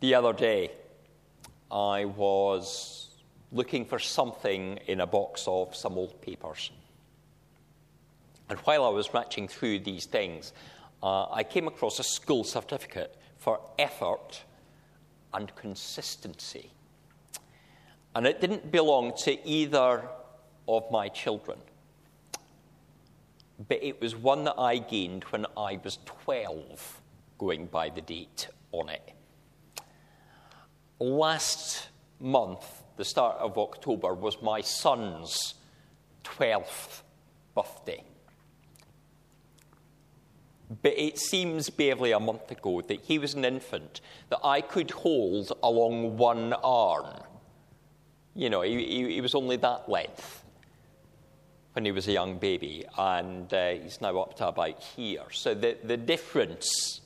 The other day, I was looking for something in a box of some old papers. And while I was matching through these things, uh, I came across a school certificate for effort and consistency. And it didn't belong to either of my children. But it was one that I gained when I was 12, going by the date on it. Last month, the start of October, was my son's 12th birthday. But it seems barely a month ago that he was an infant that I could hold along one arm. You know, he, he, he was only that length when he was a young baby, and uh, he's now up to about here. So the, the difference,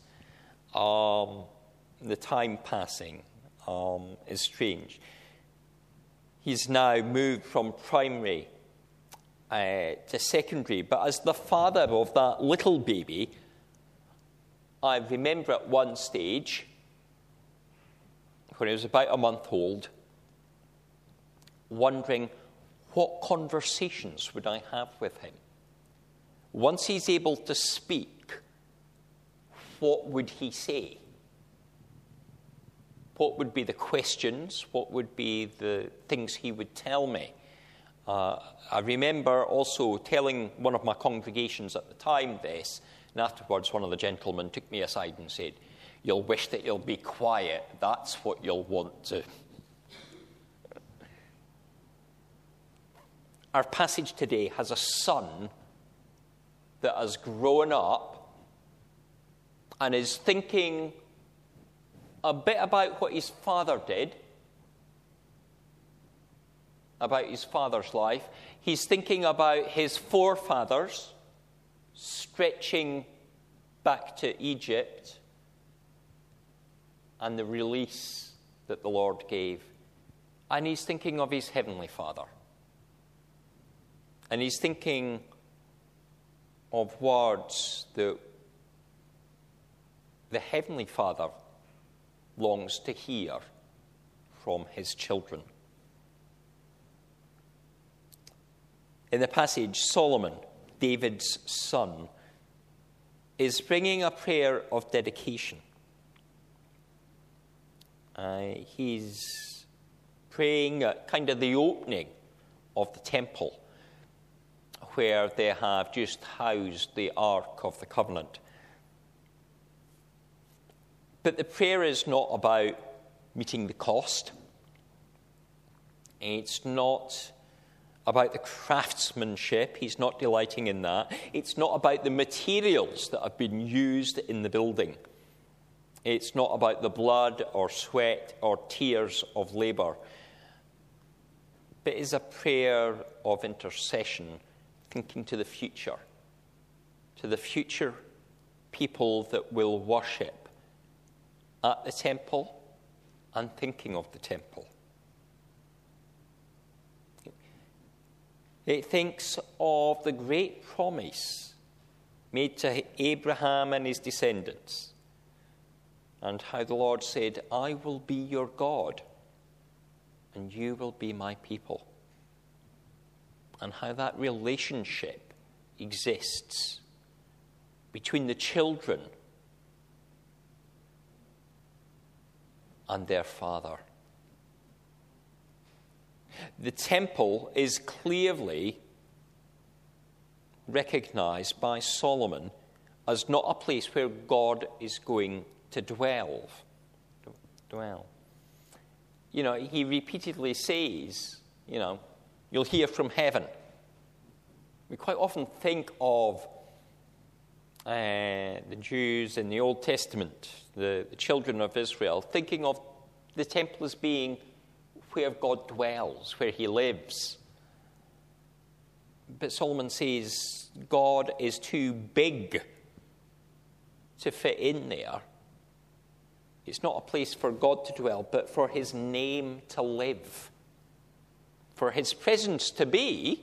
um, the time passing, um, is strange. He's now moved from primary uh, to secondary, but as the father of that little baby, I remember at one stage, when he was about a month old, wondering what conversations would I have with him? Once he's able to speak, what would he say? What would be the questions? What would be the things he would tell me? Uh, I remember also telling one of my congregations at the time this, and afterwards, one of the gentlemen took me aside and said, You'll wish that you'll be quiet. That's what you'll want to. Our passage today has a son that has grown up and is thinking a bit about what his father did, about his father's life. He's thinking about his forefathers stretching back to Egypt and the release that the Lord gave. And he's thinking of his heavenly Father. And he's thinking of words that the Heavenly Father longs to hear from his children. In the passage, Solomon David's son, is bringing a prayer of dedication. Uh, he's praying at kind of the opening of the temple where they have just housed the Ark of the Covenant. But the prayer is not about meeting the cost. It's not about the craftsmanship. He's not delighting in that. It's not about the materials that have been used in the building. It's not about the blood or sweat or tears of labor. But it's a prayer of intercession, thinking to the future, to the future people that will worship at the temple and thinking of the temple. It thinks of the great promise made to Abraham and his descendants, and how the Lord said, I will be your God, and you will be my people, and how that relationship exists between the children and their father. The temple is clearly recognized by Solomon as not a place where God is going to dwell. Dwell. You know, he repeatedly says, you know, you'll hear from heaven. We quite often think of the Jews in the Old Testament, the, the children of Israel, thinking of the temple as being where God dwells, where he lives. But Solomon says God is too big to fit in there. It's not a place for God to dwell, but for his name to live, for his presence to be,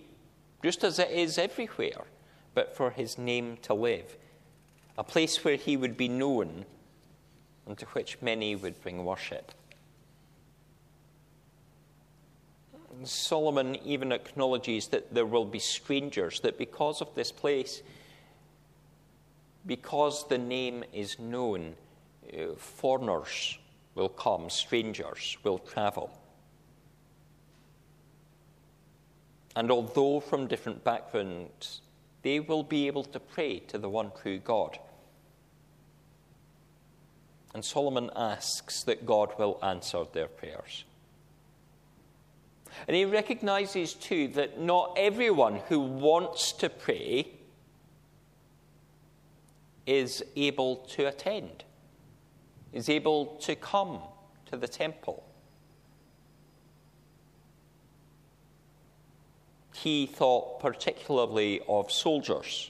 just as it is everywhere, but for his name to live. A place where he would be known and to which many would bring worship. Solomon even acknowledges that there will be strangers, that because of this place, because the name is known, uh, foreigners will come, strangers will travel. And although from different backgrounds, they will be able to pray to the one true God. And Solomon asks that God will answer their prayers. And he recognizes too that not everyone who wants to pray is able to attend, is able to come to the temple. He thought particularly of soldiers,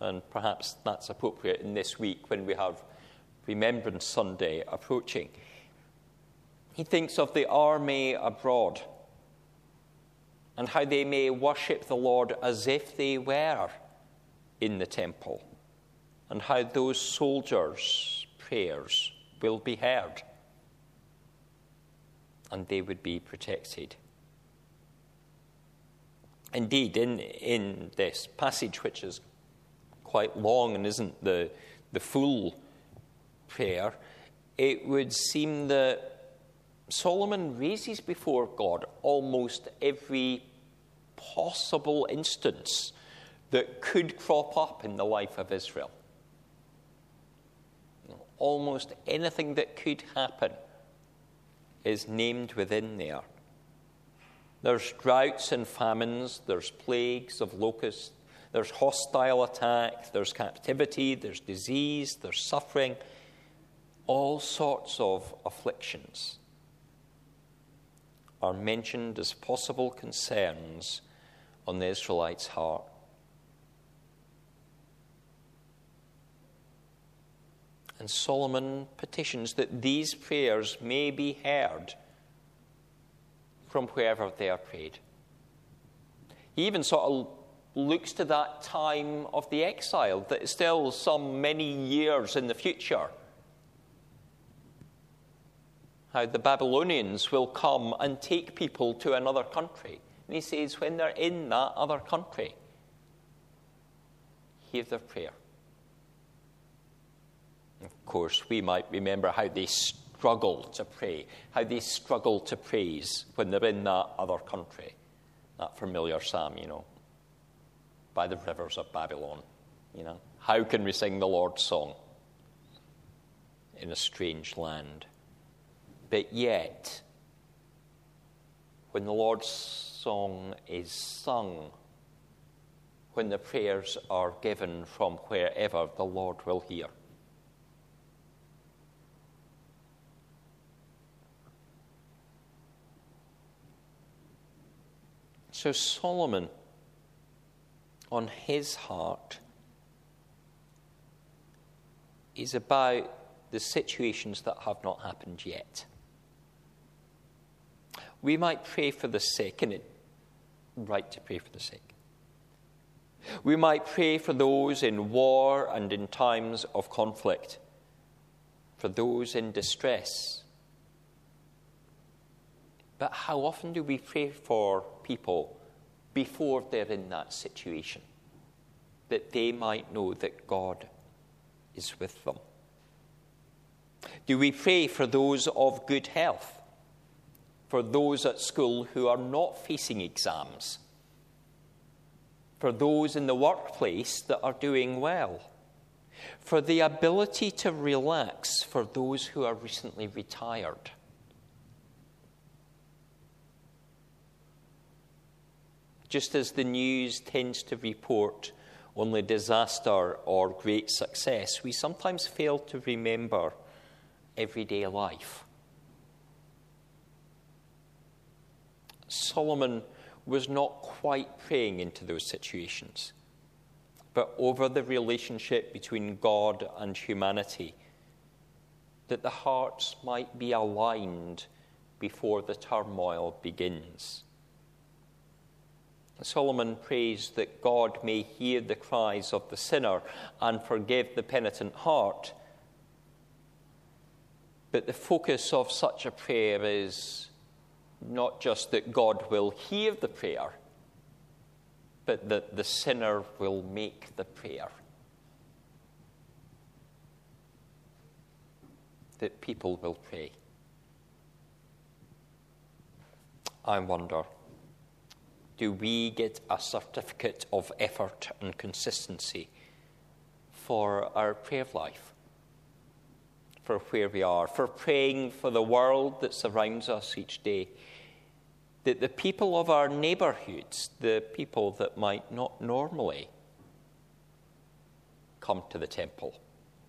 and perhaps that's appropriate in this week when we have Remembrance Sunday approaching. He thinks of the army abroad and how they may worship the Lord as if they were in the temple, and how those soldiers' prayers will be heard and they would be protected. Indeed, in, in this passage, which is quite long and isn't the, the full prayer, it would seem that Solomon raises before God almost every possible instance that could crop up in the life of Israel. Almost anything that could happen is named within there. There's droughts and famines, there's plagues of locusts, there's hostile attack, there's captivity, there's disease, there's suffering, all sorts of afflictions are mentioned as possible concerns on the Israelites' heart. And Solomon petitions that these prayers may be heard from wherever they are prayed. He even sort of looks to that time of the exile, that is still some many years in the future. How the Babylonians will come and take people to another country. And he says, when they're in that other country, hear their prayer. Of course, we might remember how they struggle to pray, how they struggle to praise when they're in that other country. That familiar psalm, you know, by the rivers of Babylon. You know, how can we sing the Lord's song in a strange land? But yet, when the Lord's song is sung when the prayers are given from wherever the Lord will hear. So, Solomon, on his heart, is about the situations that have not happened yet. We might pray for the sick, and it's right to pray for the sick. We might pray for those in war and in times of conflict, for those in distress. But how often do we pray for people before they're in that situation? That they might know that God is with them. Do we pray for those of good health? For those at school who are not facing exams, for those in the workplace that are doing well, for the ability to relax for those who are recently retired. Just as the news tends to report only disaster or great success, we sometimes fail to remember everyday life. Solomon was not quite praying into those situations, but over the relationship between God and humanity, that the hearts might be aligned before the turmoil begins. Solomon prays that God may hear the cries of the sinner and forgive the penitent heart. But the focus of such a prayer is not just that God will hear the prayer, but that the sinner will make the prayer. That people will pray. I wonder do we get a certificate of effort and consistency for our prayer life? For where we are, for praying for the world that surrounds us each day, that the people of our neighbourhoods, the people that might not normally come to the temple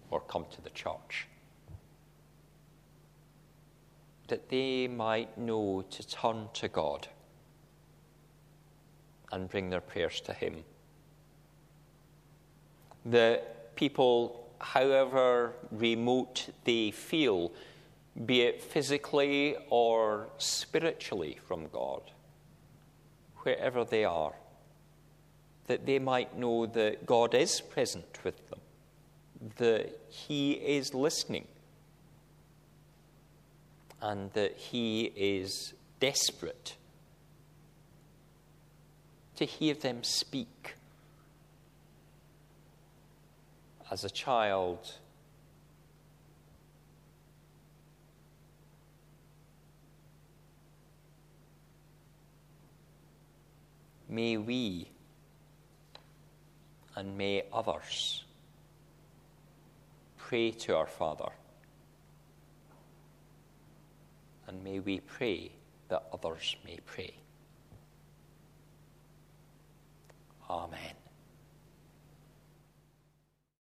or come to the church, that they might know to turn to God and bring their prayers to Him. The people, however remote they feel, be it physically or spiritually from God, wherever they are, that they might know that God is present with them, that He is listening, and that He is desperate to hear them speak. As a child, may we and may others pray to our Father. And may we pray that others may pray. Amen.